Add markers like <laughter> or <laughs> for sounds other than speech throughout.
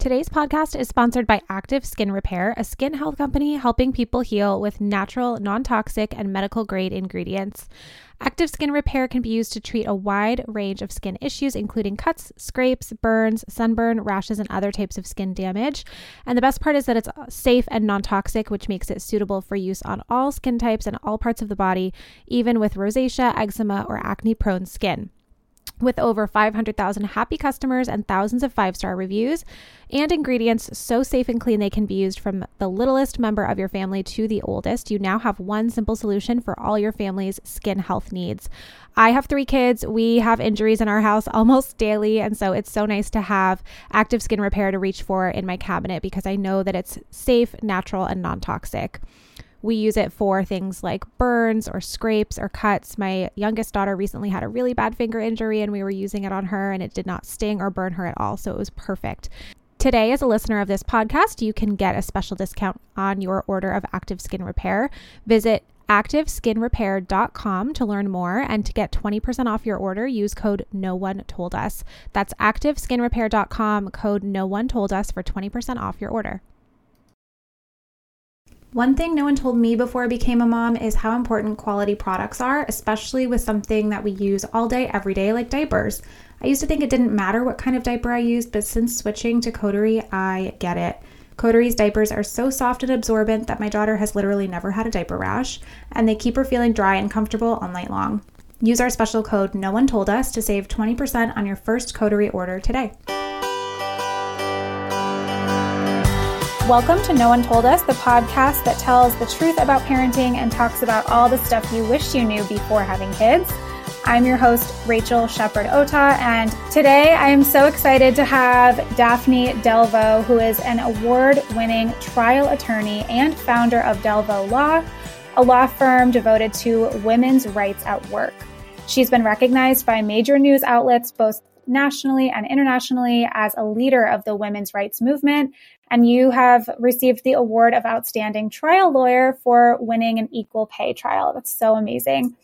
Today's podcast is sponsored by Active Skin Repair, a skin health company helping people heal with natural, non toxic, and medical grade ingredients. Active Skin Repair can be used to treat a wide range of skin issues, including cuts, scrapes, burns, sunburn, rashes, and other types of skin damage. And the best part is that it's safe and non toxic, which makes it suitable for use on all skin types and all parts of the body, even with rosacea, eczema, or acne prone skin with over 500,000 happy customers and thousands of five star reviews, and ingredients so safe and clean they can be used from the littlest member of your family to the oldest. You now have one simple solution for all your family's skin health needs. I have three kids. We have injuries in our house <laughs> almost daily, and so it's so nice to have active skin repair to reach for in my cabinet because I know that it's safe, natural, and non toxic. We use it for things like burns or scrapes or cuts. My youngest daughter recently had a really bad finger injury, and we were using it on her, and it did not sting or burn her at all. So it was perfect. Today, as a listener of this podcast, you can get a special discount on your order of Active Skin Repair. Visit activeskinrepair.com to learn more and to get 20% off your order use code no one told us that's activeskinrepair.com code no one told us for 20% off your order one thing no one told me before I became a mom is how important quality products are, especially with something that we use all day, every day, like diapers. I used to think it didn't matter what kind of diaper I used, but since switching to Coterie, I get it. Coterie's diapers are so soft and absorbent that my daughter has literally never had a diaper rash, and they keep her feeling dry and comfortable all night long. Use our special code No One Told Us to save 20% on your first Coterie order today. Welcome to No One Told Us, the podcast that tells the truth about parenting and talks about all the stuff you wish you knew before having kids. I'm your host, Rachael Shepard Ota, and today I am so excited to have Daphne Delvaux, who is an award winning trial attorney and founder of Delvaux Law, a law firm devoted to women's rights at work. She's been recognized by major news outlets, both nationally and internationally as a leader of the women's rights movement. And you have received the award of outstanding trial lawyer for winning an equal pay trial. That's so amazing.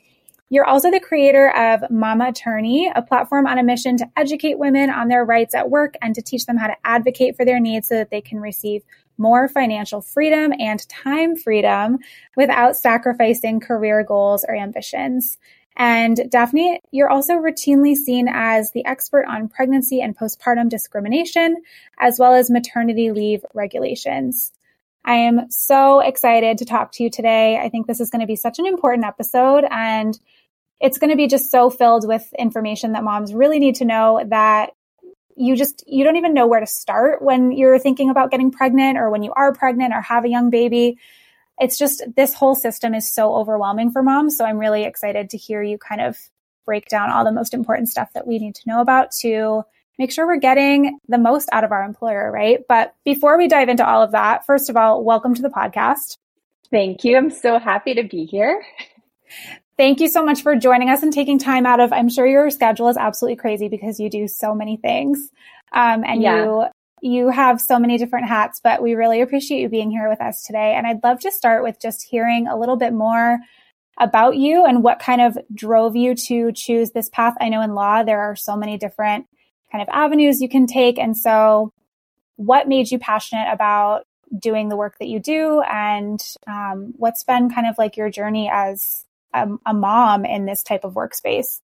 You're also the creator of Mama Attorney, a platform on a mission to educate women on their rights at work and to teach them how to advocate for their needs so that they can receive more financial freedom and time freedom without sacrificing career goals or ambitions. And Daphne, you're also routinely seen as the expert on pregnancy and postpartum discrimination, as well as maternity leave regulations. I am so excited to talk to you today. I think this is going to be such an important episode and it's going to be just so filled with information that moms really need to know that you just you don't even know where to start when you're thinking about getting pregnant or when you are pregnant or have a young baby it's just this whole system is so overwhelming for moms. So I'm really excited to hear you kind of break down all the most important stuff that we need to know about to make sure we're getting the most out of our employer, right? But before we dive into all of that, first of all, welcome to the podcast. Thank you. I'm so happy to be here. Thank you so much for joining us and taking time out of, I'm sure your schedule is absolutely crazy because you do so many things. Um, and yeah. you you have so many different hats, but we really appreciate you being here with us today. And I'd love to start with just hearing a little bit more about you and what kind of drove you to choose this path. I know in law, there are so many different kind of avenues you can take. And so, what made you passionate about doing the work that you do? And um, what's been kind of like your journey as a, a mom in this type of workspace?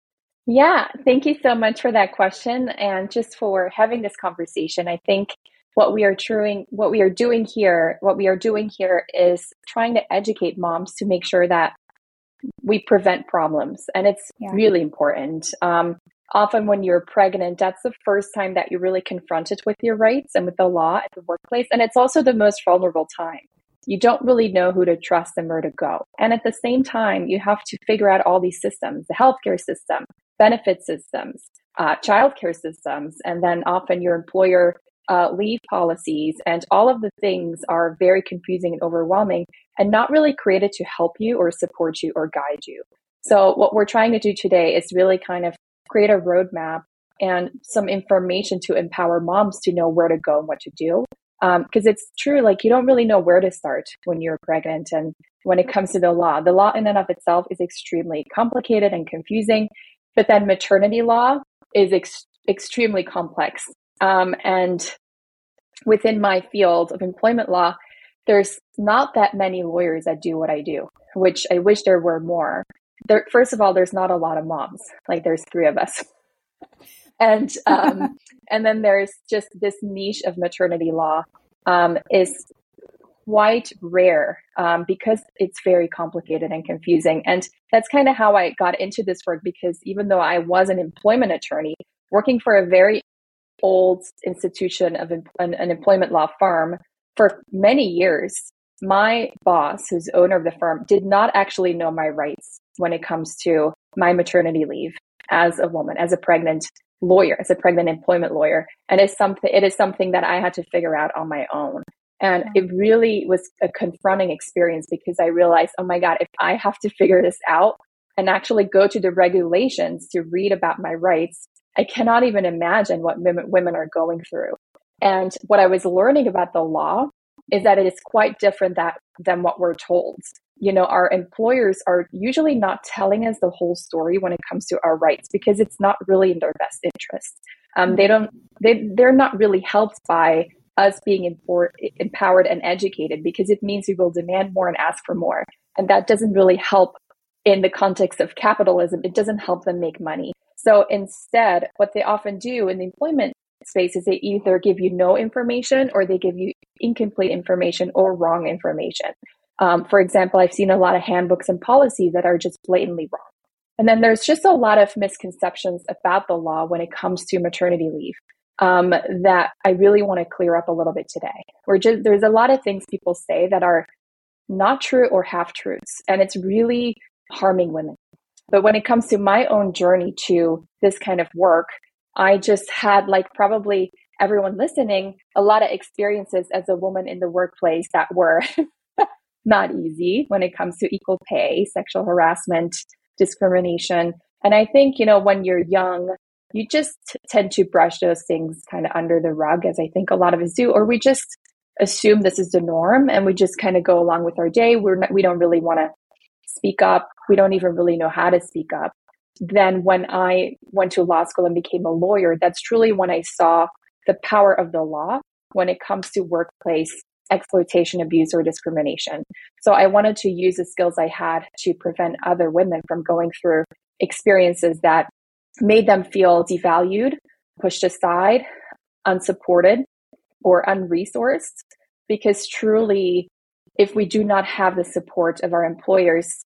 Yeah, thank you so much for that question and just for having this conversation. I think what we are doing what we are doing here, what we are doing here is trying to educate moms to make sure that we prevent problems and it's yeah. really important. Um, often when you're pregnant, that's the first time that you're really confronted with your rights and with the law at the workplace. And it's also the most vulnerable time. You don't really know who to trust and where to go. And at the same time, you have to figure out all these systems, the healthcare system, benefit systems, uh, childcare systems, and then often your employer uh, leave policies. And all of the things are very confusing and overwhelming and not really created to help you or support you or guide you. So, what we're trying to do today is really kind of create a roadmap and some information to empower moms to know where to go and what to do. Because um, it's true, like you don't really know where to start when you're pregnant. And when it comes to the law, the law in and of itself is extremely complicated and confusing. But then maternity law is ex- extremely complex. Um, and within my field of employment law, there's not that many lawyers that do what I do, which I wish there were more. There, first of all, there's not a lot of moms. Like there's three of us, <laughs> and um, <laughs> and then there's just this niche of maternity law um, is quite rare um, because it's very complicated and confusing. And that's kind of how I got into this work because even though I was an employment attorney working for a very old institution of an, an employment law firm for many years, my boss, who's owner of the firm, did not actually know my rights when it comes to my maternity leave as a woman, as a pregnant lawyer, as a pregnant employment lawyer. And it's something, it is something that I had to figure out on my own. And it really was a confronting experience because I realized, oh my God, if I have to figure this out and actually go to the regulations to read about my rights, I cannot even imagine what women are going through. And what I was learning about the law is that it is quite different that, than what we're told. You know, our employers are usually not telling us the whole story when it comes to our rights because it's not really in their best interest. Um, they don't, they, they're not really helped by us being empowered and educated because it means we will demand more and ask for more. And that doesn't really help in the context of capitalism. It doesn't help them make money. So instead, what they often do in the employment space is they either give you no information or they give you incomplete information or wrong information. Um, for example, I've seen a lot of handbooks and policies that are just blatantly wrong. And then there's just a lot of misconceptions about the law when it comes to maternity leave um, that I really want to clear up a little bit today. Just, there's a lot of things people say that are not true or half truths, and it's really harming women. But when it comes to my own journey to this kind of work, I just had, like probably everyone listening, a lot of experiences as a woman in the workplace that were <laughs> not easy when it comes to equal pay, sexual harassment, discrimination. And I think, you know, when you're young, you just tend to brush those things kind of under the rug, as I think a lot of us do, or we just assume this is the norm and we just kind of go along with our day. We're not, we don't really want to speak up. We don't even really know how to speak up. Then when I went to law school and became a lawyer, that's truly when I saw the power of the law when it comes to workplace exploitation, abuse, or discrimination. So I wanted to use the skills I had to prevent other women from going through experiences that made them feel devalued, pushed aside, unsupported, or unresourced. Because truly, if we do not have the support of our employers,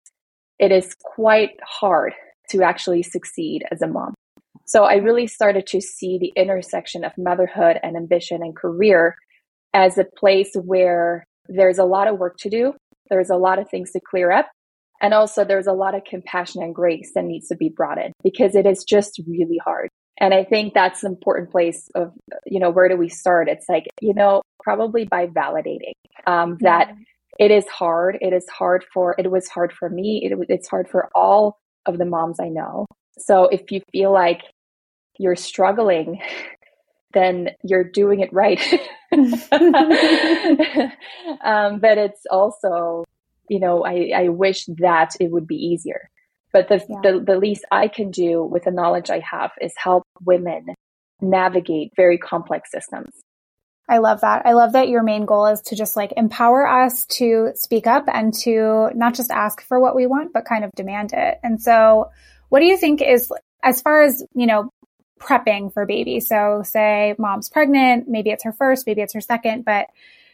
it is quite hard to actually succeed as a mom. So I really started to see the intersection of motherhood and ambition and career as a place where there's a lot of work to do. There's a lot of things to clear up. And also there's a lot of compassion and grace that needs to be brought in because it is just really hard. And I think that's an important place of, you know, where do we start? It's like, you know, probably by validating um, that yeah. it is hard. It is hard for, it was hard for me. It, it's hard for all of the moms I know. So if you feel like you're struggling, <laughs> then you're doing it right. <laughs> <laughs> um, but it's also you know, I, I wish that it would be easier. But the, yeah. the, the least I can do with the knowledge I have is help women navigate very complex systems. I love that. I love that your main goal is to just like empower us to speak up and to not just ask for what we want, but kind of demand it. And so, what do you think is, as far as, you know, prepping for baby? So, say mom's pregnant, maybe it's her first, maybe it's her second, but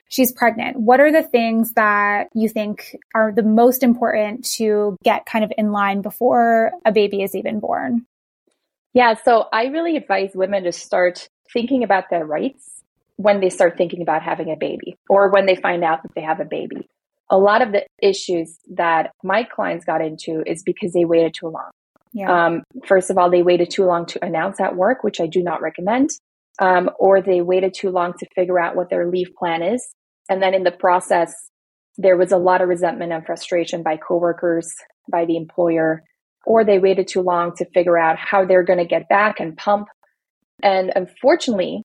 she's pregnant. What are the things that you think are the most important to get kind of in line before a baby is even born? Yeah, so I really advise women to start thinking about their rights when they start thinking about having a baby or when they find out that they have a baby. A lot of the issues that my clients got into is because they waited too long. Yeah. Um, first of all, they waited too long to announce at work, which I do not recommend. Um, or they waited too long to figure out what their leave plan is. And then in the process, there was a lot of resentment and frustration by coworkers, by the employer, or they waited too long to figure out how they're going to get back and pump. And unfortunately,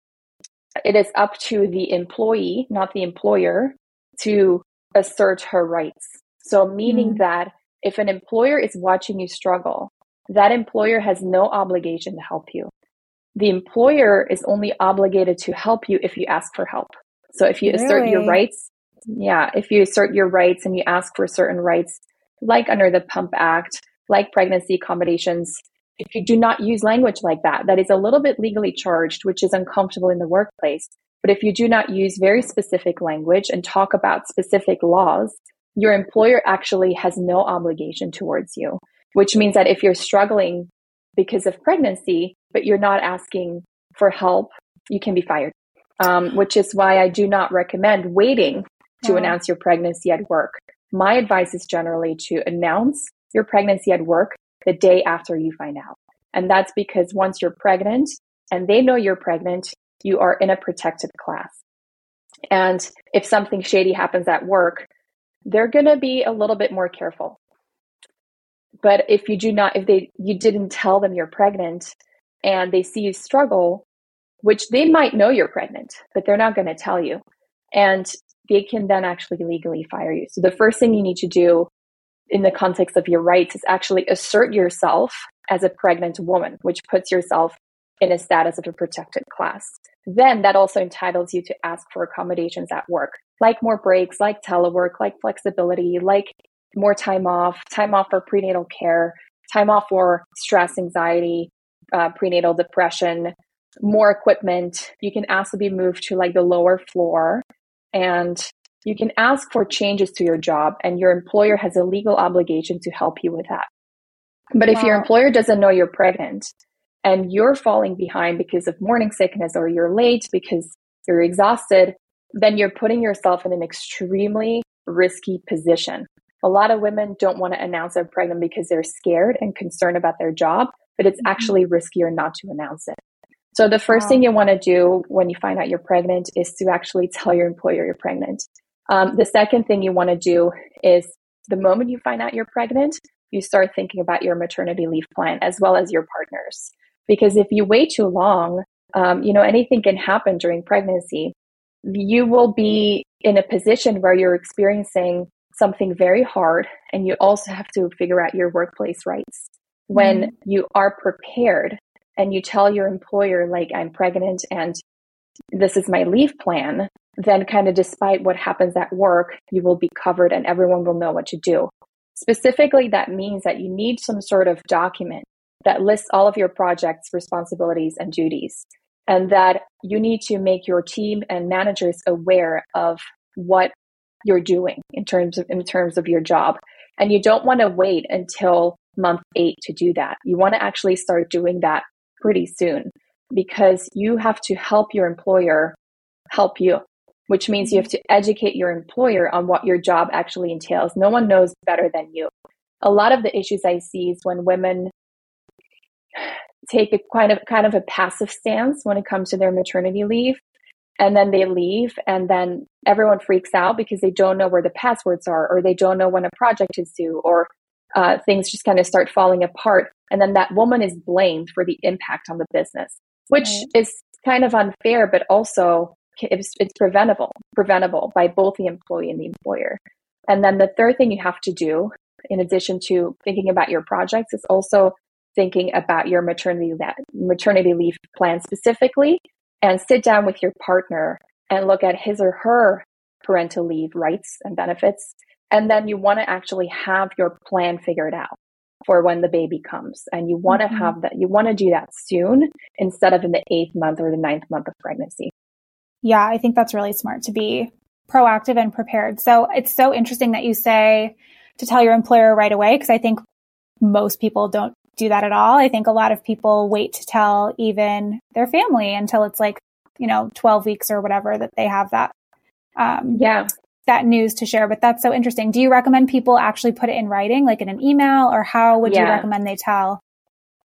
it is up to the employee, not the employer, to assert her rights. So, meaning mm. that if an employer is watching you struggle, that employer has no obligation to help you. The employer is only obligated to help you if you ask for help. So if you really? assert your rights, yeah, if you assert your rights and you ask for certain rights, like under the Pump Act, like pregnancy accommodations, if you do not use language like that, that is a little bit legally charged, which is uncomfortable in the workplace. But if you do not use very specific language and talk about specific laws, your employer actually has no obligation towards you, which means that if you're struggling because of pregnancy, but you're not asking for help, you can be fired. Um, which is why I do not recommend waiting to yeah. announce your pregnancy at work. My advice is generally to announce your pregnancy at work the day after you find out. And that's because once you're pregnant and they know you're pregnant, you are in a protected class. And if something shady happens at work, they're going to be a little bit more careful. But if you do not, if they, you didn't tell them you're pregnant and they see you struggle, which they might know you're pregnant, but they're not going to tell you. And they can then actually legally fire you. So the first thing you need to do in the context of your rights is actually assert yourself as a pregnant woman, which puts yourself in a status of a protected class. Then that also entitles you to ask for accommodations at work, like more breaks, like telework, like flexibility, like more time off, time off for prenatal care, time off for stress, anxiety, uh, prenatal depression, more equipment. You can ask to be moved to like the lower floor and you can ask for changes to your job and your employer has a legal obligation to help you with that. But wow. if your employer doesn't know you're pregnant and you're falling behind because of morning sickness or you're late because you're exhausted, then you're putting yourself in an extremely risky position. A lot of women don't want to announce they're pregnant because they're scared and concerned about their job, but it's mm-hmm. actually riskier not to announce it. So the first wow. thing you want to do when you find out you're pregnant is to actually tell your employer you're pregnant. Um, the second thing you want to do is the moment you find out you're pregnant, you start thinking about your maternity leave plan as well as your partners. Because if you wait too long, um, you know, anything can happen during pregnancy. You will be in a position where you're experiencing something very hard and you also have to figure out your workplace rights. When mm you are prepared and you tell your employer, like, I'm pregnant and this is my leave plan, then kind of despite what happens at work, you will be covered and everyone will know what to do. Specifically, that means that you need some sort of document that lists all of your projects, responsibilities, and duties, and that you need to make your team and managers aware of what you're doing in terms of in terms of your job. And you don't want to wait until month eight to do that. You want to actually start doing that pretty soon because you have to help your employer help you which means you have to educate your employer on what your job actually entails. No one knows better than you. A lot of the issues I see is when women take a kind of kind of a passive stance when it comes to their maternity leave and then they leave and then everyone freaks out because they don't know where the passwords are or they don't know when a project is due or uh, things just kind of start falling apart and then that woman is blamed for the impact on the business which right. is kind of unfair but also it's, it's preventable, preventable by both the employee and the employer. And then the third thing you have to do, in addition to thinking about your projects, is also thinking about your maternity maternity leave plan specifically, and sit down with your partner and look at his or her parental leave rights and benefits. And then you want to actually have your plan figured out for when the baby comes. And you want to mm-hmm. have that, you want to do that soon instead of in the eighth month or the ninth month of pregnancy. Yeah, I think that's really smart to be proactive and prepared. So it's so interesting that you say to tell your employer right away, because I think most people don't do that at all. I think a lot of people wait to tell even their family until it's like, you know, 12 weeks or whatever that they have that. Um, yeah. That news to share, but that's so interesting. Do you recommend people actually put it in writing, like in an email, or how would yeah. you recommend they tell?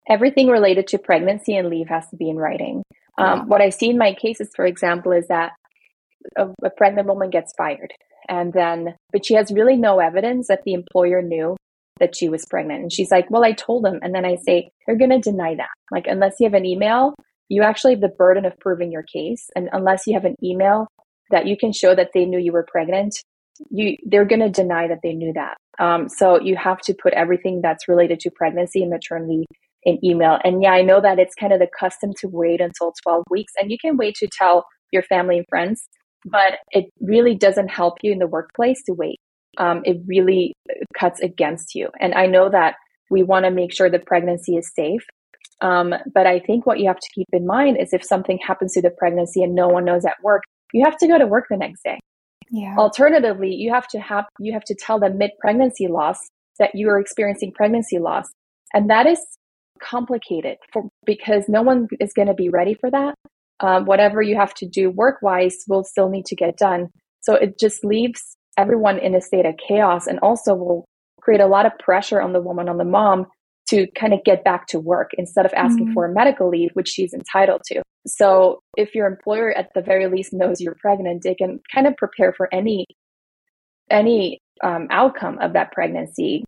Everything related to pregnancy and leave has to be in writing. Um, what I see in my cases, for example, is that a, a pregnant woman gets fired, and then, but she has really no evidence that the employer knew that she was pregnant. And she's like, Well, I told them. And then I say, They're going to deny that. Like, unless you have an email, you actually have the burden of proving your case. And unless you have an email that you can show that they knew you were pregnant, you they're going to deny that they knew that. Um, so you have to put everything that's related to pregnancy and maternity in email. And yeah, I know that it's kind of the custom to wait until 12 weeks, and you can wait to tell your family and friends. but it really doesn't help you in the workplace to wait. Um, it really cuts against you. And I know that we want to make sure the pregnancy is safe. Um, but I think what you have to keep in mind is if something happens to the pregnancy and no one knows at work, you have to go to work the next day. Yeah. Alternatively, you have to have you have to tell them mid pregnancy loss that you are experiencing pregnancy loss, and that is complicated for, because no one is going to be ready for that. Um, whatever you have to do work wise will still need to get done. So it just leaves everyone in a state of chaos and also will create a lot of pressure on the woman, on the mom to kind of get back to work instead of asking mm-hmm. for a medical leave, which she's entitled to. So if your employer at the very least knows you're pregnant, they can kind of prepare for any any um, outcome of that pregnancy.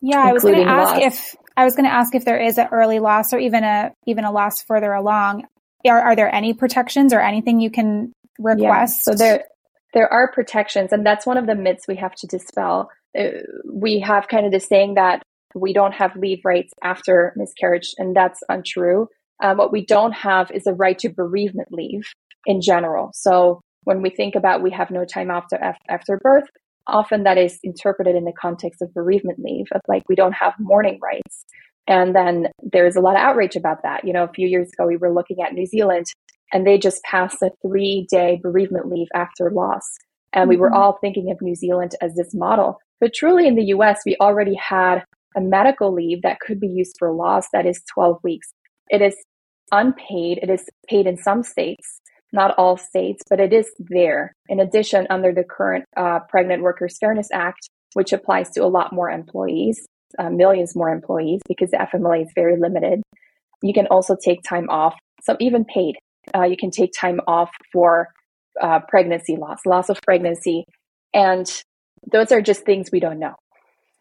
Yeah, I was going to ask loss. if I was going to ask if there is an early loss or even a even a loss further along. Are, are there any protections or anything you can request? Yeah, so there there are protections, and that's one of the myths we have to dispel. Uh, we have kind of the saying that we don't have leave rights after miscarriage, and that's untrue. Uh, what we don't have is a right to bereavement leave in general. So when we think about we have no time after after birth, often that is interpreted in the context of bereavement leave of like we don't have mourning rights. And then there's a lot of outrage about that. You know, a few years ago we were looking at New Zealand and they just passed a three day bereavement leave after loss. And we were mm-hmm. all thinking of New Zealand as this model. But truly in the US, we already had a medical leave that could be used for loss that is 12 weeks. It is unpaid. It is paid in some states, not all states, but it is there. In addition, under the current uh, Pregnant Workers Fairness Act, which applies to a lot more employees, uh, millions more employees, because the FMLA is very limited. You can also take time off, some even paid. Uh, you can take time off for uh, pregnancy loss, loss of pregnancy. And those are just things we don't know.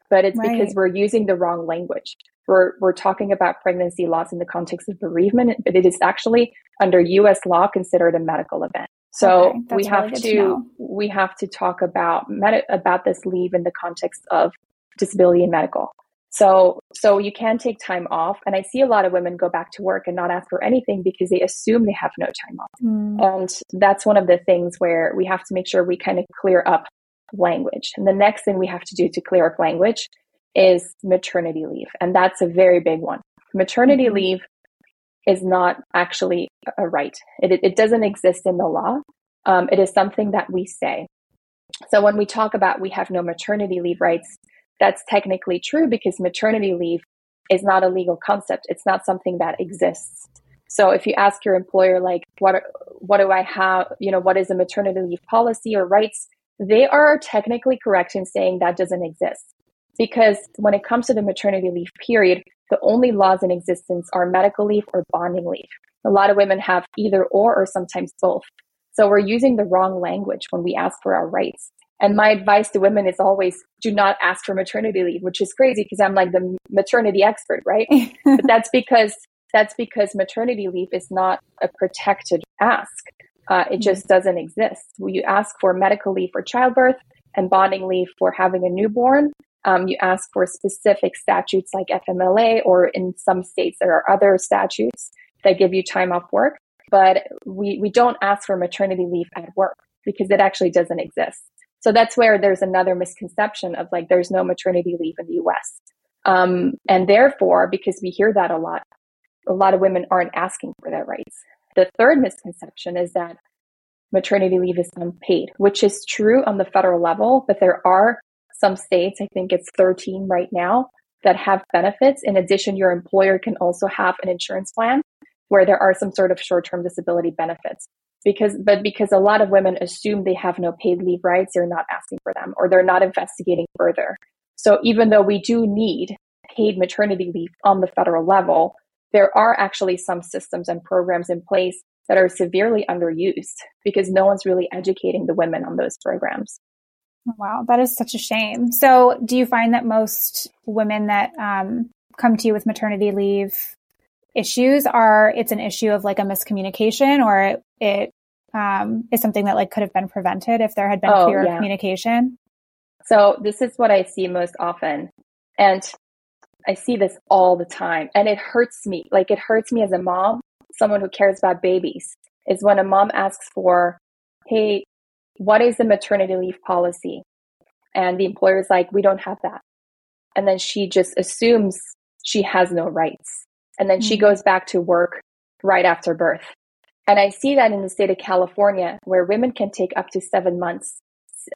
But it's right. because we're using the wrong language. We're, we're talking about pregnancy loss in the context of bereavement, but it is actually under US law considered a medical event. So okay, we have really to, to we have to talk about med- about this leave in the context of disability and medical. So so you can take time off and I see a lot of women go back to work and not ask for anything because they assume they have no time off. Mm. And that's one of the things where we have to make sure we kind of clear up language. And the next thing we have to do to clear up language is maternity leave. And that's a very big one. Maternity mm-hmm. leave is not actually a right. It, it doesn't exist in the law. Um, it is something that we say. So when we talk about we have no maternity leave rights, that's technically true because maternity leave is not a legal concept. It's not something that exists. So if you ask your employer, like, what, what do I have? You know, what is a maternity leave policy or rights? They are technically correct in saying that doesn't exist. Because when it comes to the maternity leave period, the only laws in existence are medical leave or bonding leave. A lot of women have either or or sometimes both. So we're using the wrong language when we ask for our rights. And my advice to women is always do not ask for maternity leave, which is crazy because I'm like the maternity expert, right? <laughs> but that's because that's because maternity leave is not a protected ask. Uh, it just mm-hmm. doesn't exist. You ask for medical leave for childbirth and bonding leave for having a newborn. Um, you ask for specific statutes like FMLA, or in some states, there are other statutes that give you time off work. But we, we don't ask for maternity leave at work because it actually doesn't exist. So that's where there's another misconception of like there's no maternity leave in the US. Um, and therefore, because we hear that a lot, a lot of women aren't asking for their rights. The third misconception is that maternity leave is unpaid, which is true on the federal level, but there are some states, I think it's 13 right now, that have benefits. In addition, your employer can also have an insurance plan where there are some sort of short-term disability benefits. Because, but because a lot of women assume they have no paid leave rights, they're not asking for them or they're not investigating further. So even though we do need paid maternity leave on the federal level, there are actually some systems and programs in place that are severely underused because no one's really educating the women on those programs. Wow, that is such a shame. So, do you find that most women that um, come to you with maternity leave issues are it's an issue of like a miscommunication, or it, it um, is something that like could have been prevented if there had been oh, clearer yeah. communication? So, this is what I see most often, and I see this all the time, and it hurts me. Like it hurts me as a mom, someone who cares about babies, is when a mom asks for, "Hey, what is the maternity leave policy? And the employer is like, we don't have that. And then she just assumes she has no rights. And then mm-hmm. she goes back to work right after birth. And I see that in the state of California, where women can take up to seven months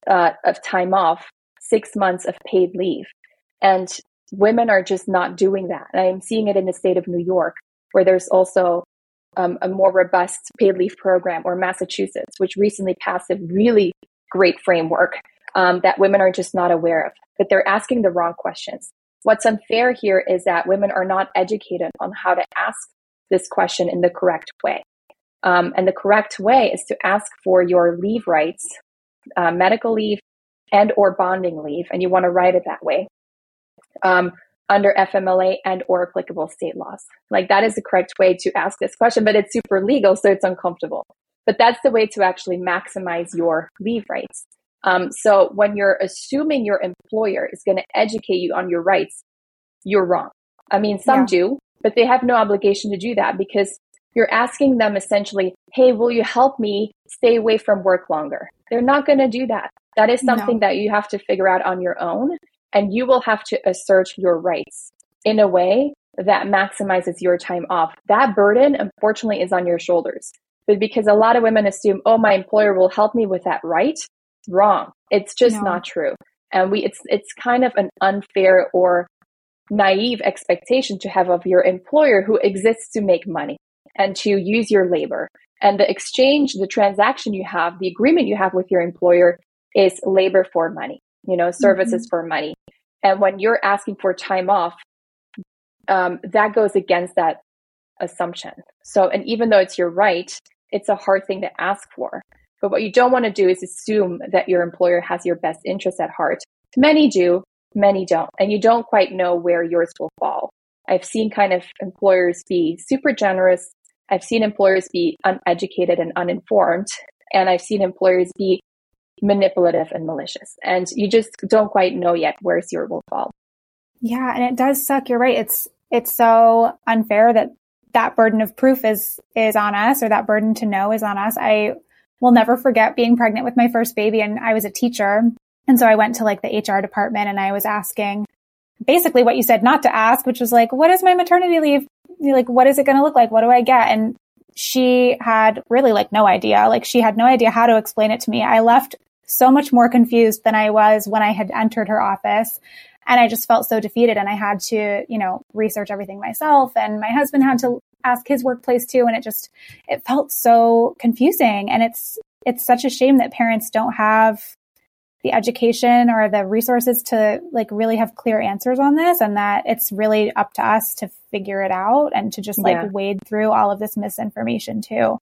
uh, of time off, six months of paid leave. And women are just not doing that. And I'm seeing it in the state of New York, where there's also um, a more robust paid leave program, or Massachusetts, which recently passed a really great framework um, that women are just not aware of. But they're asking the wrong questions. What's unfair here is that women are not educated on how to ask this question in the correct way. Um, and the correct way is to ask for your leave rights, uh, medical leave, and or bonding leave, and you want to write it that way um, under FMLA and or applicable state laws. Like that is the correct way to ask this question, but it's super legal, so it's uncomfortable. But that's the way to actually maximize your leave rights. Um, so when you're assuming your employer is going to educate you on your rights, you're wrong. I mean, some yeah. do, but they have no obligation to do that because you're asking them essentially, Hey, will you help me stay away from work longer? They're not going to do that. That is something no. that you have to figure out on your own and you will have to assert your rights in a way that maximizes your time off. That burden, unfortunately, is on your shoulders. But because a lot of women assume, oh, my employer will help me with that right, wrong. It's just no. not true. And we it's it's kind of an unfair or naive expectation to have of your employer who exists to make money and to use your labor. And the exchange, the transaction you have, the agreement you have with your employer is labor for money, you know, services mm-hmm. for money. And when you're asking for time off, um, that goes against that assumption. So, and even though it's your right, it's a hard thing to ask for. But what you don't want to do is assume that your employer has your best interest at heart. Many do, many don't. And you don't quite know where yours will fall. I've seen kind of employers be super generous. I've seen employers be uneducated and uninformed. And I've seen employers be manipulative and malicious. And you just don't quite know yet where's your will fall. Yeah, and it does suck. You're right. It's it's so unfair that that burden of proof is is on us or that burden to know is on us. I will never forget being pregnant with my first baby and I was a teacher. And so I went to like the HR department and I was asking basically what you said not to ask, which was like, what is my maternity leave? Like, what is it going to look like? What do I get? And she had really like no idea. Like she had no idea how to explain it to me. I left so much more confused than I was when I had entered her office. And I just felt so defeated and I had to, you know, research everything myself. And my husband had to ask his workplace too. And it just, it felt so confusing. And it's, it's such a shame that parents don't have the education or the resources to like really have clear answers on this and that it's really up to us to figure it out and to just like yeah. wade through all of this misinformation too.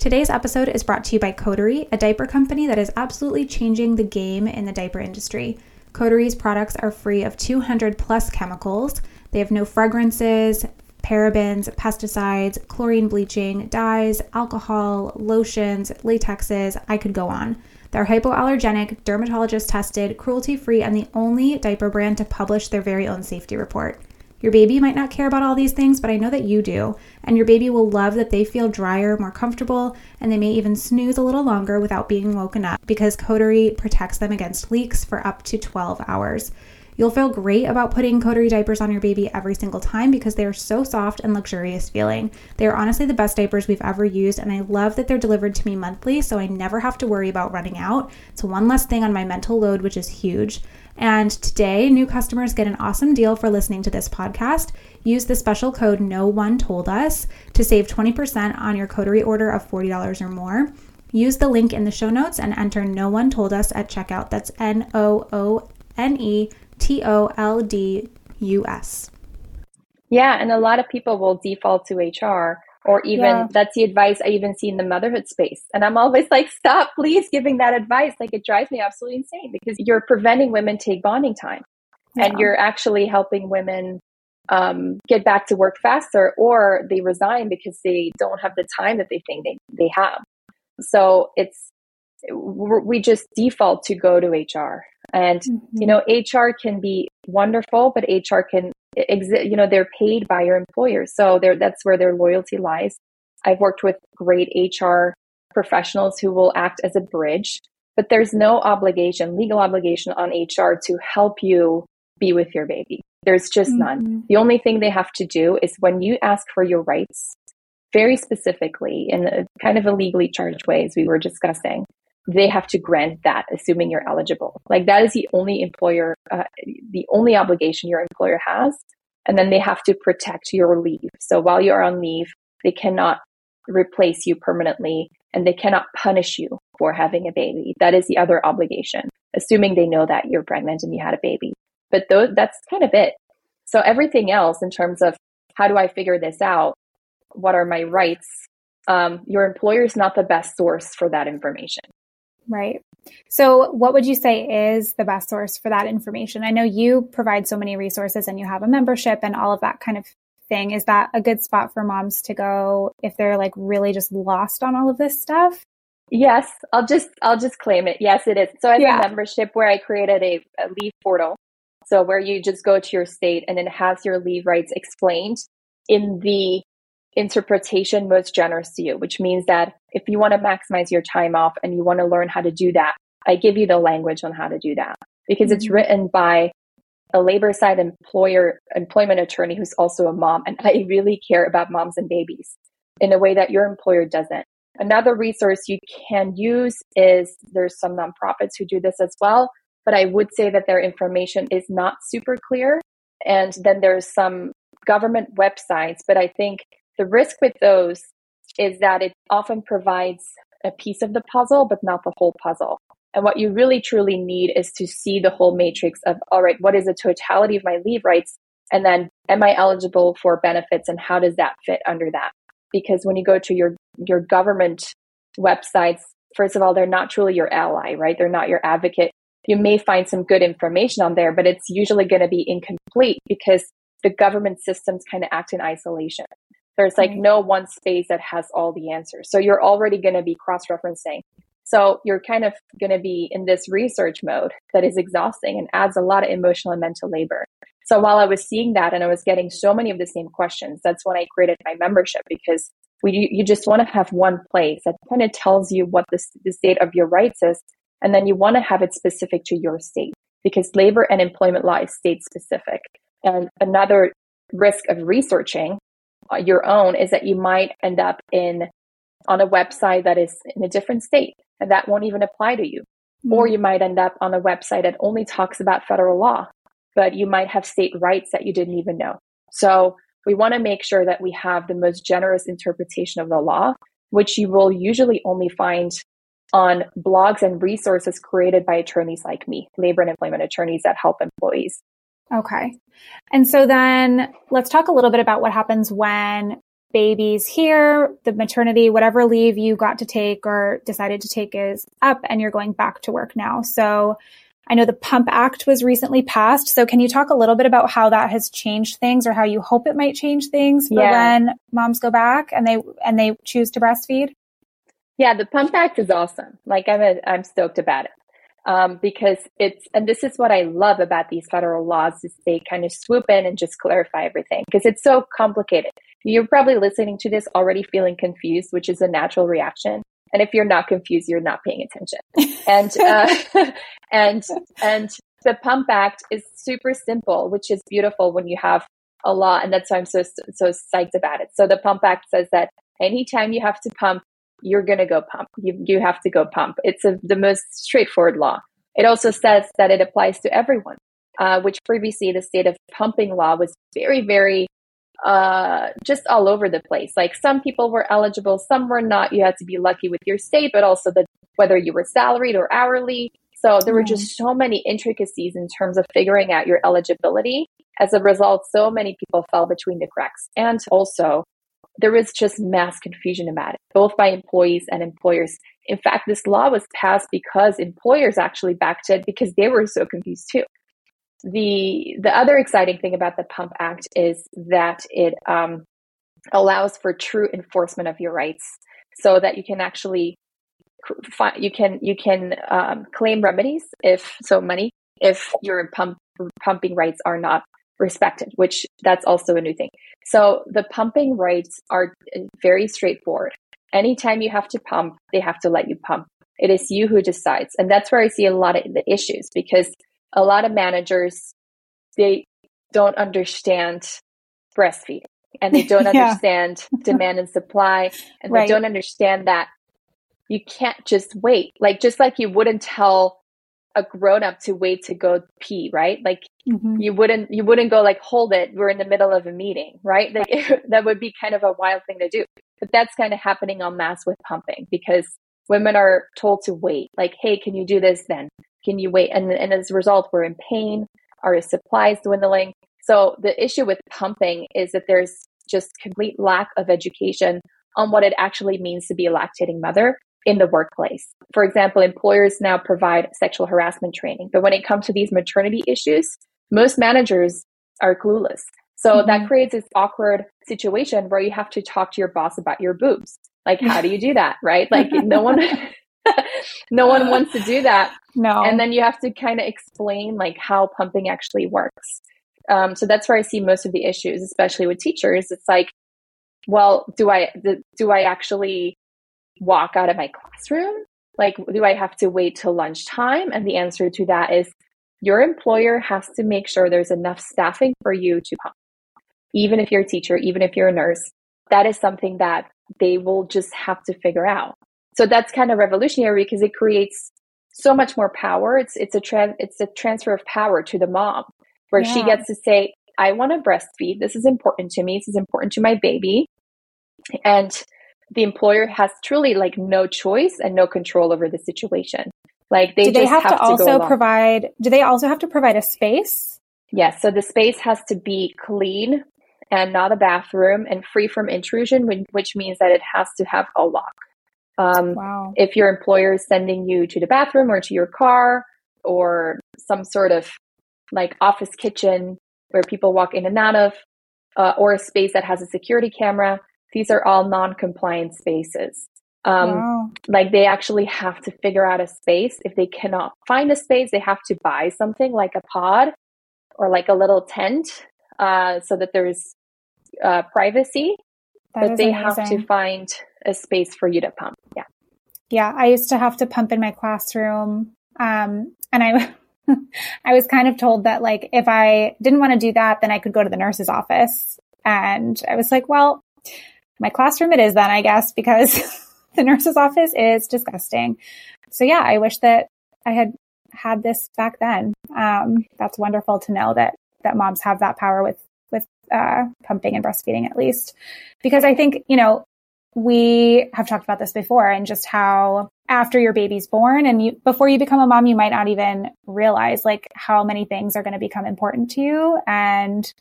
Today's episode is brought to you by Coterie, a diaper company that is absolutely changing the game in the diaper industry. Coterie's products are free of 200 plus chemicals. They have no fragrances, parabens, pesticides, chlorine bleaching, dyes, alcohol, lotions, latexes. I could go on. They're hypoallergenic, dermatologist tested, cruelty free, and the only diaper brand to publish their very own safety report. Your baby might not care about all these things, but I know that you do. And your baby will love that they feel drier, more comfortable, and they may even snooze a little longer without being woken up because Coterie protects them against leaks for up to 12 hours. You'll feel great about putting Coterie diapers on your baby every single time because they are so soft and luxurious feeling. They are honestly the best diapers we've ever used, and I love that they're delivered to me monthly so I never have to worry about running out. It's one less thing on my mental load, which is huge. And today, new customers get an awesome deal for listening to this podcast. Use the special code No One Told Us to save 20% on your coterie order of $40 or more. Use the link in the show notes and enter No One Told Us at checkout. That's N O O N E T O L D U S. Yeah, and a lot of people will default to HR or even yeah. that's the advice I even see in the motherhood space. And I'm always like, stop, please giving that advice. Like it drives me absolutely insane because you're preventing women take bonding time yeah. and you're actually helping women um, get back to work faster or they resign because they don't have the time that they think they, they have. So it's, we just default to go to HR and, mm-hmm. you know, HR can be wonderful, but HR can exist, you know, they're paid by your employer. So that's where their loyalty lies. I've worked with great HR professionals who will act as a bridge, but there's no obligation, legal obligation on HR to help you be with your baby. There's just mm-hmm. none. The only thing they have to do is when you ask for your rights, very specifically in a kind of a legally charged way, as we were discussing, they have to grant that, assuming you're eligible. Like that is the only employer, uh, the only obligation your employer has. And then they have to protect your leave. So while you're on leave, they cannot replace you permanently and they cannot punish you for having a baby. That is the other obligation, assuming they know that you're pregnant and you had a baby. But th- that's kind of it. So everything else in terms of how do I figure this out? What are my rights? Um, your employer is not the best source for that information. Right. So, what would you say is the best source for that information? I know you provide so many resources and you have a membership and all of that kind of thing. Is that a good spot for moms to go if they're like really just lost on all of this stuff? Yes, I'll just I'll just claim it. Yes, it is. So I have yeah. a membership where I created a, a leave portal. So where you just go to your state and it has your leave rights explained in the interpretation most generous to you, which means that if you want to maximize your time off and you want to learn how to do that, I give you the language on how to do that because mm-hmm. it's written by a labor side employer employment attorney who's also a mom and I really care about moms and babies in a way that your employer doesn't. Another resource you can use is there's some nonprofits who do this as well, but I would say that their information is not super clear. And then there's some government websites, but I think the risk with those is that it often provides a piece of the puzzle, but not the whole puzzle. And what you really truly need is to see the whole matrix of, all right, what is the totality of my leave rights? And then am I eligible for benefits and how does that fit under that? Because when you go to your, your government websites, first of all, they're not truly your ally, right? They're not your advocate. You may find some good information on there, but it's usually going to be incomplete because the government systems kind of act in isolation. There's like mm-hmm. no one space that has all the answers. So you're already going to be cross referencing. So you're kind of going to be in this research mode that is exhausting and adds a lot of emotional and mental labor. So while I was seeing that and I was getting so many of the same questions, that's when I created my membership because we, you just want to have one place that kind of tells you what the, the state of your rights is. And then you want to have it specific to your state because labor and employment law is state specific. And another risk of researching your own is that you might end up in on a website that is in a different state and that won't even apply to you. Mm-hmm. Or you might end up on a website that only talks about federal law, but you might have state rights that you didn't even know. So we want to make sure that we have the most generous interpretation of the law, which you will usually only find on blogs and resources created by attorneys like me, labor and employment attorneys that help employees. Okay. And so then let's talk a little bit about what happens when babies here, the maternity, whatever leave you got to take or decided to take is up and you're going back to work now. So I know the Pump Act was recently passed. So can you talk a little bit about how that has changed things or how you hope it might change things for yeah. when moms go back and they and they choose to breastfeed? Yeah, the Pump Act is awesome. Like I'm a, I'm stoked about it um, because it's and this is what I love about these federal laws is they kind of swoop in and just clarify everything because it's so complicated. You're probably listening to this already feeling confused, which is a natural reaction. And if you're not confused, you're not paying attention. and <laughs> uh, <laughs> and and the Pump Act is super simple, which is beautiful when you have a law, and that's why I'm so so psyched about it. So the Pump Act says that anytime you have to pump you're going to go pump. You, you have to go pump. It's a, the most straightforward law. It also says that it applies to everyone, uh, which previously the state of pumping law was very, very uh, just all over the place. Like some people were eligible, some were not. You had to be lucky with your state, but also the, whether you were salaried or hourly. So there were just so many intricacies in terms of figuring out your eligibility. As a result, so many people fell between the cracks. And also, there was just mass confusion about it, both by employees and employers. In fact, this law was passed because employers actually backed it because they were so confused too. The the other exciting thing about the Pump Act is that it um, allows for true enforcement of your rights, so that you can actually find, you can you can um, claim remedies if so money if your pump pumping rights are not respected, which that's also a new thing. So the pumping rights are very straightforward. anytime you have to pump, they have to let you pump. It is you who decides. And that's where I see a lot of the issues because a lot of managers, they don't understand breastfeeding and they don't <laughs> yeah. understand demand and supply and right. they don't understand that you can't just wait. Like, just like you wouldn't tell a grown up to wait to go pee, right? Like mm-hmm. you wouldn't you wouldn't go like hold it. We're in the middle of a meeting, right? Like <laughs> that would be kind of a wild thing to do. But that's kind of happening en masse with pumping because women are told to wait. Like, hey, can you do this then? Can you wait? And and as a result, we're in pain. Our supplies dwindling. So the issue with pumping is that there's just complete lack of education on what it actually means to be a lactating mother in the workplace. For example, employers now provide sexual harassment training, but when it comes to these maternity issues, most managers are clueless. So mm-hmm. that creates this awkward situation where you have to talk to your boss about your boobs. Like, how do you do that? Right? Like, no one, <laughs> no one wants to do that. <laughs> No. And then you have to kind of explain like how pumping actually works. Um, so that's where I see most of the issues, especially with teachers. It's like, well, do I do I actually walk out of my classroom? Like, do I have to wait till lunchtime? And the answer to that is your employer has to make sure there's enough staffing for you to pump. Even if you're a teacher, even if you're a nurse, that is something that they will just have to figure out. So that's kind of revolutionary because it creates so much more power. It's it's a tra- it's a transfer of power to the mom where yeah. she gets to say, I want to breastfeed. This is important to me. This is important to my baby. And the employer has truly like no choice and no control over the situation. Like they do they have, have, to, also provide do they also have to provide a space? Yes, so the space has to be clean and not a bathroom and free from intrusion, which means that it has to have a lock. Um, wow. If your employer is sending you to the bathroom or to your car or some sort of like office kitchen where people walk in and out of, uh, or a space that has a security camera, these are all non-compliant spaces. Um, wow. Like they actually have to figure out a space. If they cannot find a space, they have to buy something like a pod or like a little tent uh, so that there's uh, privacy. That but they amazing. have to find a space for you to pump. Yeah. Yeah. I used to have to pump in my classroom. Um, and I, <laughs> I was kind of told that like if I didn't want to do that, then I could go to the nurse's office. And I was like, well, my classroom it is then, I guess, because <laughs> the nurse's office is disgusting. So yeah, I wish that I had had this back then. Um, that's wonderful to know that that moms have that power with with uh, pumping and breastfeeding at least, because I think you know we have talked about this before and just how after your baby's born and you before you become a mom you might not even realize like how many things are going to become important to you and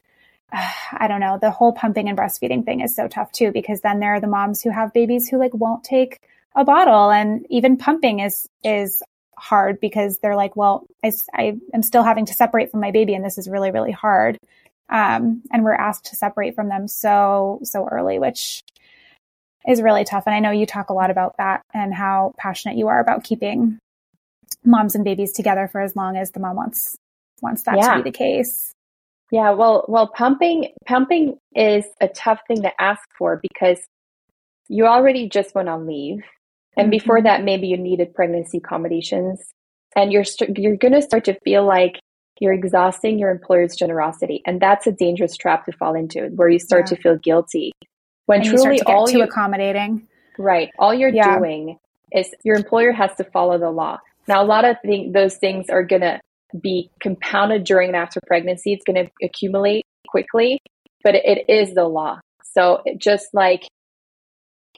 I don't know, the whole pumping and breastfeeding thing is so tough too, because then there are the moms who have babies who like won't take a bottle and even pumping is, is hard because they're like, well, I, I am still having to separate from my baby and this is really, really hard. Um, and we're asked to separate from them so, so early, which is really tough. And I know you talk a lot about that and how passionate you are about keeping moms and babies together for as long as the mom wants, wants that yeah. to be the case. Yeah, well, well, pumping pumping is a tough thing to ask for because you already just went on leave, and mm-hmm. before that, maybe you needed pregnancy accommodations, and you're you you're going to start to feel like you're exhausting your employer's generosity, and that's a dangerous trap to fall into, where you start yeah. to feel guilty when and truly all you're too you accommodating. Right, all you're yeah. doing is your employer has to follow the law. Now, a lot of th- those things are going to be compounded during and after pregnancy. It's going to accumulate quickly, but it is the law. So it just like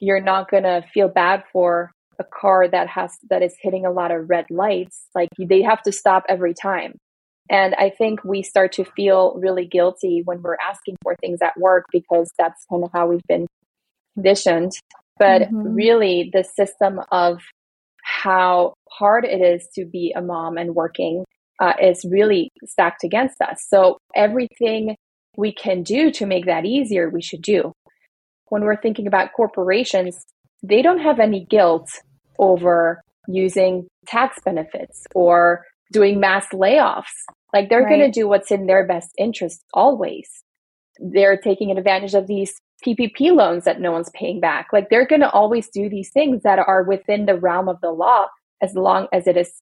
you're not going to feel bad for a car that has that is hitting a lot of red lights, like they have to stop every time. And I think we start to feel really guilty when we're asking for things at work because that's kind of how we've been conditioned. But mm-hmm. really, the system of how hard it is to be a mom and working uh, is really stacked against us. So everything we can do to make that easier, we should do. When we're thinking about corporations, they don't have any guilt over using tax benefits or doing mass layoffs. Like they're right. going to do what's in their best interest always. They're taking advantage of these PPP loans that no one's paying back. Like they're going to always do these things that are within the realm of the law as long as it is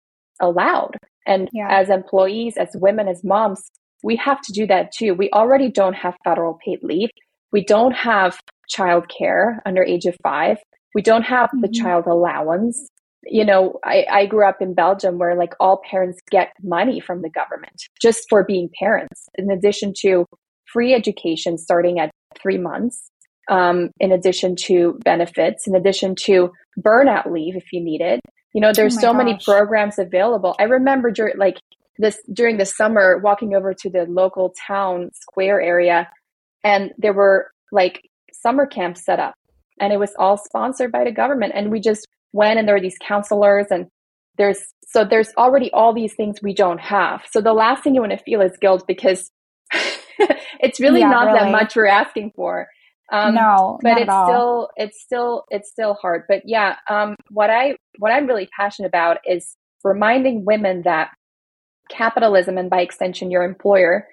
allowed. And yeah. as employees, as women, as moms, we have to do that too. We already don't have federal paid leave. We don't have childcare under age of five. We don't have mm-hmm. the child allowance. You know, I, I grew up in Belgium where like all parents get money from the government just for being parents, in addition to free education starting at three months, um, in addition to benefits, in addition to burnout leave if you need it. You know, there's oh so gosh. many programs available. I remember during like this during the summer walking over to the local town square area and there were like summer camps set up and it was all sponsored by the government and we just went and there were these counselors and there's so there's already all these things we don't have so the last thing you want to feel is guilt because <laughs> it's really yeah, not really. that much we're asking for um, no but it's still it's still it's still hard. But yeah um, what i what i'm really passionate about is reminding women that capitalism and by extension your employer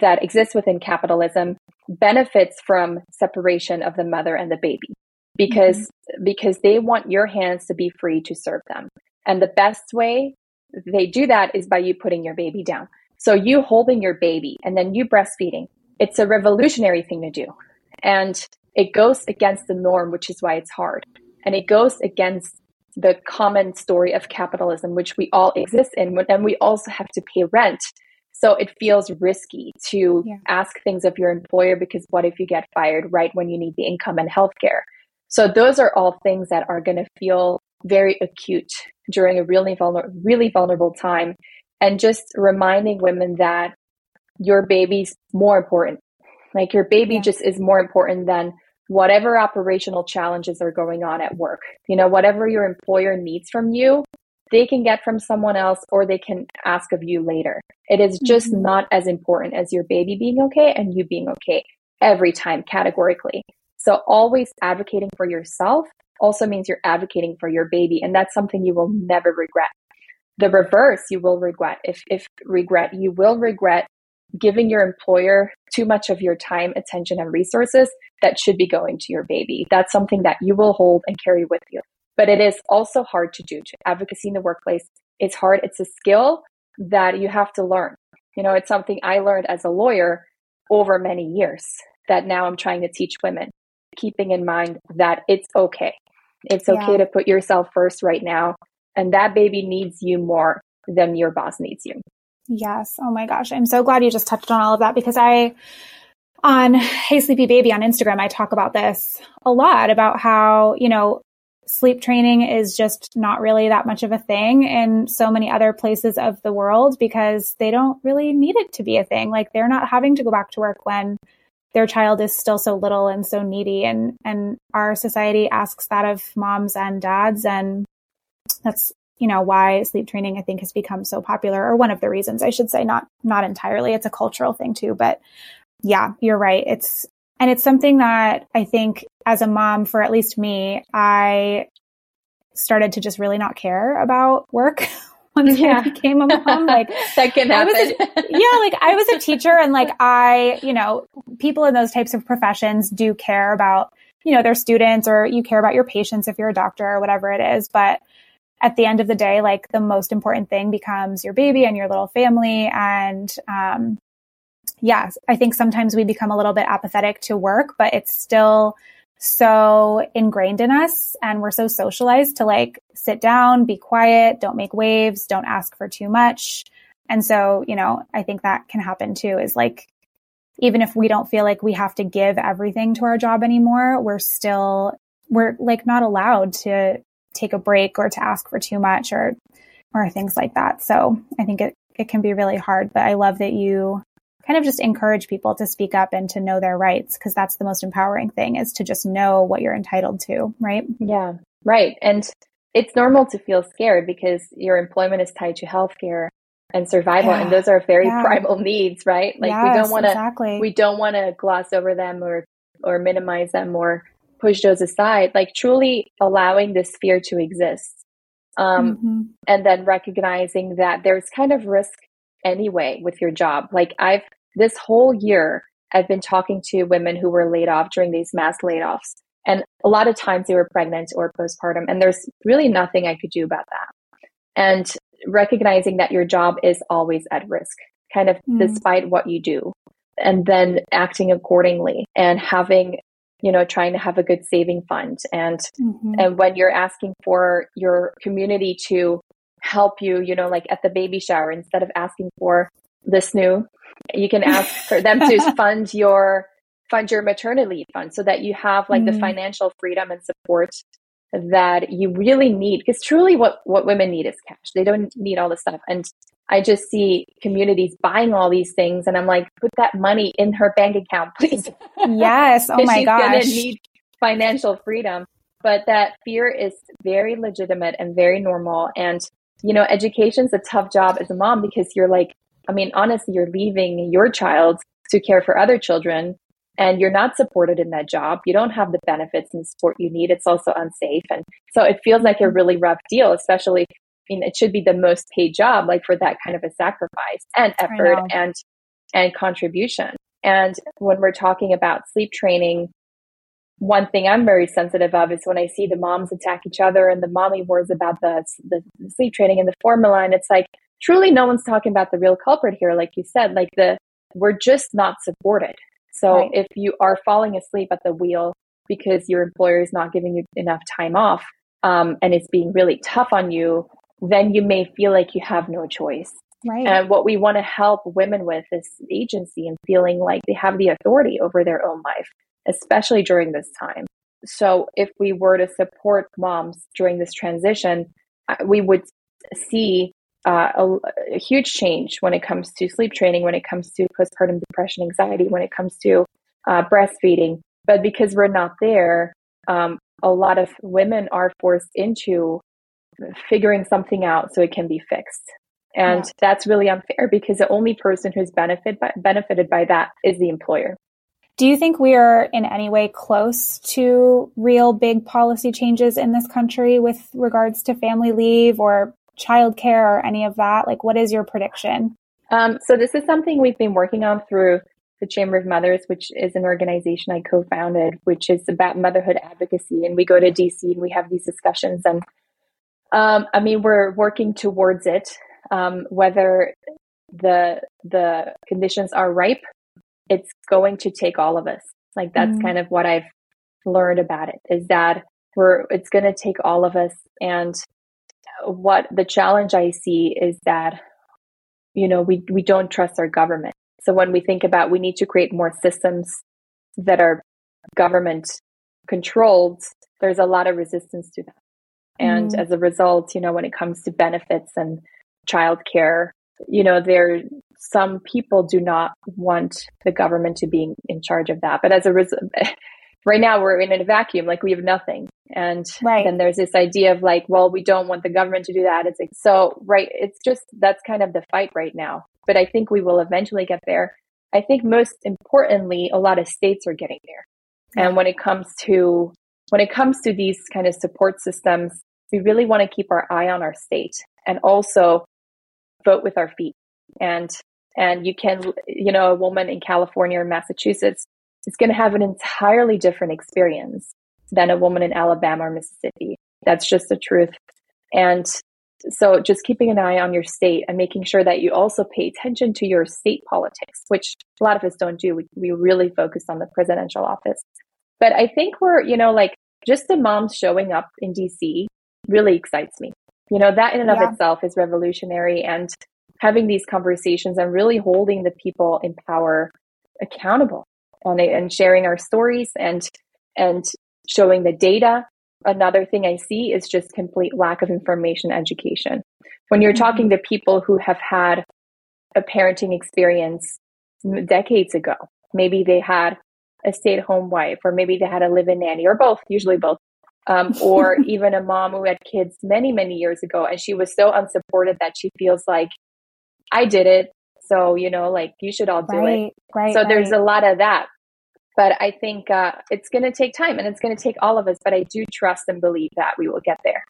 that exists within capitalism benefits from separation of the mother and the baby because mm-hmm. because they want your hands to be free to serve them. And the best way they do that is by you putting your baby down. So you holding your baby and then you breastfeeding it's a revolutionary thing to do and it goes against the norm which is why it's hard and it goes against the common story of capitalism which we all exist in and we also have to pay rent so it feels risky to yeah. ask things of your employer because what if you get fired right when you need the income and healthcare? So those are all things that are going to feel very acute during a really vulnerable, really vulnerable time. And just reminding women that your baby's more important. Like your baby yeah. just is more important than whatever operational challenges are going on at work. You know, whatever your employer needs from you, they can get from someone else or they can ask of you later. It is just mm-hmm. not as important as your baby being okay and you being okay every time categorically. So always advocating for yourself also means you're advocating for your baby and that's something you will never regret. The reverse you will regret. If if regret, you will regret giving your employer too much of your time, attention and resources that should be going to your baby. That's something that you will hold and carry with you but it is also hard to do. To advocacy in the workplace, it's hard. It's a skill that you have to learn. You know, it's something I learned as a lawyer over many years that now I'm trying to teach women, keeping in mind that it's okay. It's okay yeah. to put yourself first right now. And that baby needs you more than your boss needs you. Yes. Oh my gosh. I'm so glad you just touched on all of that because I, on Hey Sleepy Baby on Instagram, I talk about this a lot about how, you know, sleep training is just not really that much of a thing in so many other places of the world because they don't really need it to be a thing. Like they're not having to go back to work when their child is still so little and so needy and and our society asks that of moms and dads and that's you know why sleep training i think has become so popular or one of the reasons i should say not not entirely it's a cultural thing too but yeah you're right it's and it's something that I think as a mom, for at least me, I started to just really not care about work <laughs> once yeah. I became a mom. <laughs> Like that can happen. A, <laughs> yeah, like I was a teacher and like I, you know, people in those types of professions do care about, you know, their students or you care about your patients if you're a doctor or whatever it is. But at the end of the day, like the most important thing becomes your baby and your little family. And um, yes, I think sometimes we become a little bit apathetic to work, but it's still so ingrained in us and we're so socialized to like sit down, be quiet, don't make waves, don't ask for too much. And so, you know, I think that can happen too is like, even if we don't feel like we have to give everything to our job anymore, we're still, we're like not allowed to take a break or to ask for too much or, or things like that. So I think it, it can be really hard, but I love that you kind of just encourage people to speak up and to know their rights because that's the most empowering thing is to just know what you're entitled to, right? Yeah, right. And it's normal to feel scared because your employment is tied to healthcare and survival yeah. and those are very yeah. primal needs, right? Like yes, we don't want to exactly. we don't want to gloss over them or or minimize them or push those aside. Like truly allowing this fear to exist. Um, mm-hmm. and then recognizing that there's kind of risk anyway with your job. Like I've this whole year I've been talking to women who were laid off during these mass layoffs. And a lot of times they were pregnant or postpartum, and there's really nothing I could do about that. And recognizing that your job is always at risk, kind of mm. despite what you do, and then acting accordingly and having you know trying to have a good saving fund and mm-hmm. and when you're asking for your community to help you you know like at the baby shower instead of asking for this new you can ask for them to <laughs> fund your fund your maternity fund so that you have like mm-hmm. the financial freedom and support that you really need because truly what what women need is cash they don't need all this stuff and i just see communities buying all these things and i'm like put that money in her bank account <laughs> please. Yes. Oh my she's gosh. gonna need financial freedom. But that fear is very legitimate and very normal. And you know education's a tough job as a mom because you're like i mean honestly you're leaving your child to care for other children and you're not supported in that job, you don't have the benefits and support you need, it's also unsafe. And so it feels like a really rough deal, especially, mean, it should be the most paid job, like for that kind of a sacrifice and effort and, and contribution. And when we're talking about sleep training, one thing I'm very sensitive of is when I see the moms attack each other and the mommy wars about the, the, the sleep training and the formula. And it's like, truly no one's talking about the real culprit here. Like you said, like the, we're just not supported. So right. if you are falling asleep at the wheel because your employer is not giving you enough time off um, and it's being really tough on you, then you may feel like you have no choice. Right. And what we want to help women with is agency and feeling like they have the authority over their own life, especially during this time. So if we were to support moms during this transition, uh, we would see uh, a, a, huge change when it comes to sleep training, when it comes to postpartum depression, anxiety, when it comes to uh, breastfeeding. But because we're not there, um, a lot of women are forced into figuring something out so it can be fixed. And yeah. that's really unfair because the only person who's benefit by, benefited by that is the employer. Do you think we are in any way close to real big policy changes in this country with regards to family leave or childcare or any of that? Like, what is your prediction? Um, so this is something we've been working on through the Chamber of Mothers, which is an organization I co-founded, which is about motherhood advocacy. And we go to DC and we have these discussions. And um, I mean, we're working towards it. Um, whether the the conditions are ripe, it's going to take all of us. Like that's mm-hmm. kind of what I've learned about it is that we're it's going to take all of us and what the challenge I see is that, you know, we, we don't trust our government. So when we think about we need to create more systems that are government controlled, there's a lot of resistance to that. And mm. as a result, you know, when it comes to benefits and childcare, you know, there some people do not want the government to be in charge of that. But as a result, <laughs> right now we're in a vacuum, like we have nothing. And right. then there's this idea of like, well, we don't want the government to do that. It's like, so, right. It's just, that's kind of the fight right now. But I think we will eventually get there. I think most importantly, a lot of states are getting there. And when it comes to, when it comes to these kind of support systems, we really want to keep our eye on our state and also vote with our feet. And, and you can, you know, a woman in California or Massachusetts is going to have an entirely different experience than a woman in Alabama or Mississippi. That's just the truth. And so just keeping an eye on your state and making sure that you also pay attention to your state politics, which a lot of us don't do. We, we really focus on the presidential office. But I think we're, you know, like just the moms showing up in DC really excites me. You know, that in and of yeah. itself is revolutionary and having these conversations and really holding the people in power accountable it and sharing our stories and and showing the data. Another thing I see is just complete lack of information education. When you're mm-hmm. talking to people who have had a parenting experience decades ago, maybe they had a stay at home wife, or maybe they had a live in nanny, or both, usually both. Um, or <laughs> even a mom who had kids many, many years ago, and she was so unsupported that she feels like, I did it. So, you know, like you should all do right, it. Right, so right. there's a lot of that but I think uh, it's going to take time and it's going to take all of us. But I do trust and believe that we will get there.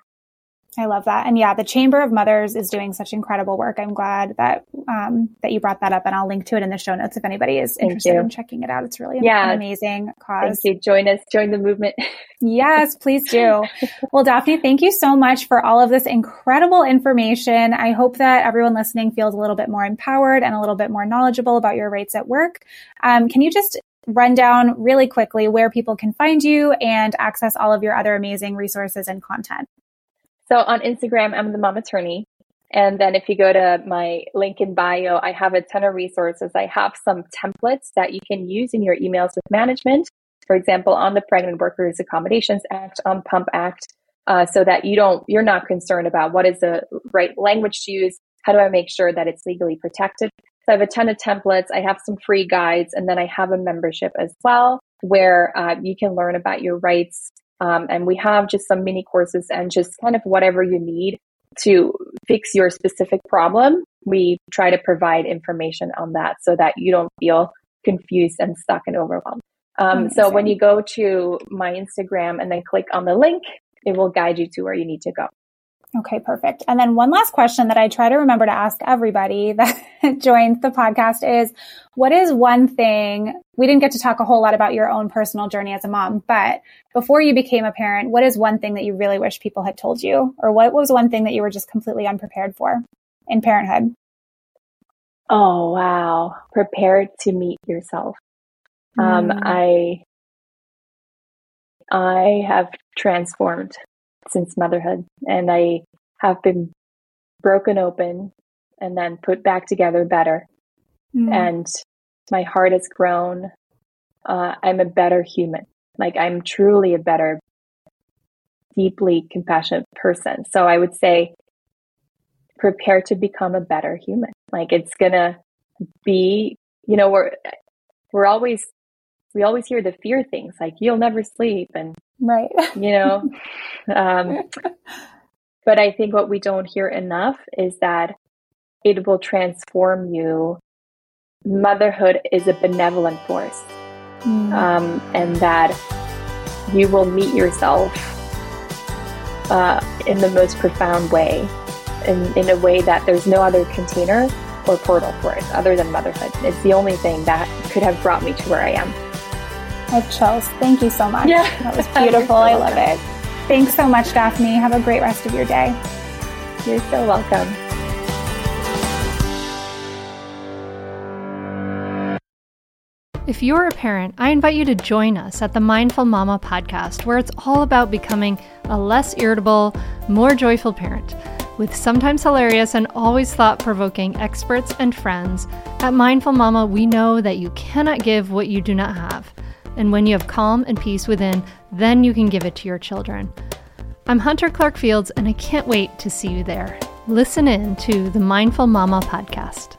I love that. And yeah, the Chamber of Mothers is doing such incredible work. I'm glad that um, that you brought that up, and I'll link to it in the show notes if anybody is Thank interested you. in checking it out. It's really yeah. an amazing cause. Thank you. Join us. Join the movement. <laughs> yes, please do. <laughs> well, Daphne, thank you so much for all of this incredible information. I hope that everyone listening feels a little bit more empowered and a little bit more knowledgeable about your rights at work. Um, can you just run down really quickly where people can find you and access all of your other amazing resources and content? So on Instagram, I'm the mom attorney. And then if you go to my link in bio, I have a ton of resources. I have some templates that you can use in your emails with management. For example, on the Pregnant Workers Accommodations Act, on Pump Act, uh, so that you don't, you're not concerned about what is the right language to use. How do I make sure that it's legally protected? So I have a ton of templates. I have some free guides, and then I have a membership as well where uh, you can learn about your rights um, and we have just some mini courses and just kind of whatever you need to fix your specific problem. We try to provide information on that so that you don't feel confused and stuck and overwhelmed. Um, so when you go to my Instagram and then click on the link, it will guide you to where you need to go. Okay, perfect. And then one last question that I try to remember to ask everybody <laughs> that joins the podcast is what is one thing we didn't get to talk a whole lot about your own personal journey as a mom, but before you became a parent, what is one thing that you really wish people had told you? Or what was one thing that you were just completely unprepared for in parenthood? Oh, wow. Prepared to meet yourself. Um, mm. Um, I, I have transformed since motherhood. And I have been broken open and then put back together better. Mm. And my heart has grown. Uh, I'm a better human. Like I'm truly a better, deeply compassionate person. So I would say, prepare to become a better human. Like it's gonna be, you know, we're we're always we always hear the fear things like you'll never sleep and right. You know? Um, but i think what we don't hear enough is that it will transform you. Motherhood is a benevolent force. Mm. um, and that you will meet yourself uh, in the most profound way in, in a way that there's no other container or portal for it other than motherhood. It's the only thing that could have brought me to where i am have chills. Thank you so much. Yeah. That was <laughs> beautiful. I love it. Thanks so much, Daphne. Have a great rest of your day. You're so welcome. If you're a parent, I invite you to join us at the Mindful Mama podcast, where it's all about becoming a less irritable, more joyful parent. With sometimes hilarious and always thought provoking experts and friends, at Mindful Mama, we know that you cannot give what you do not have. And when you have calm and peace within, then you can give it to your children. I'm Hunter Clarke-Fields, and I can't wait to see you there. Listen in to the Mindful Mama podcast.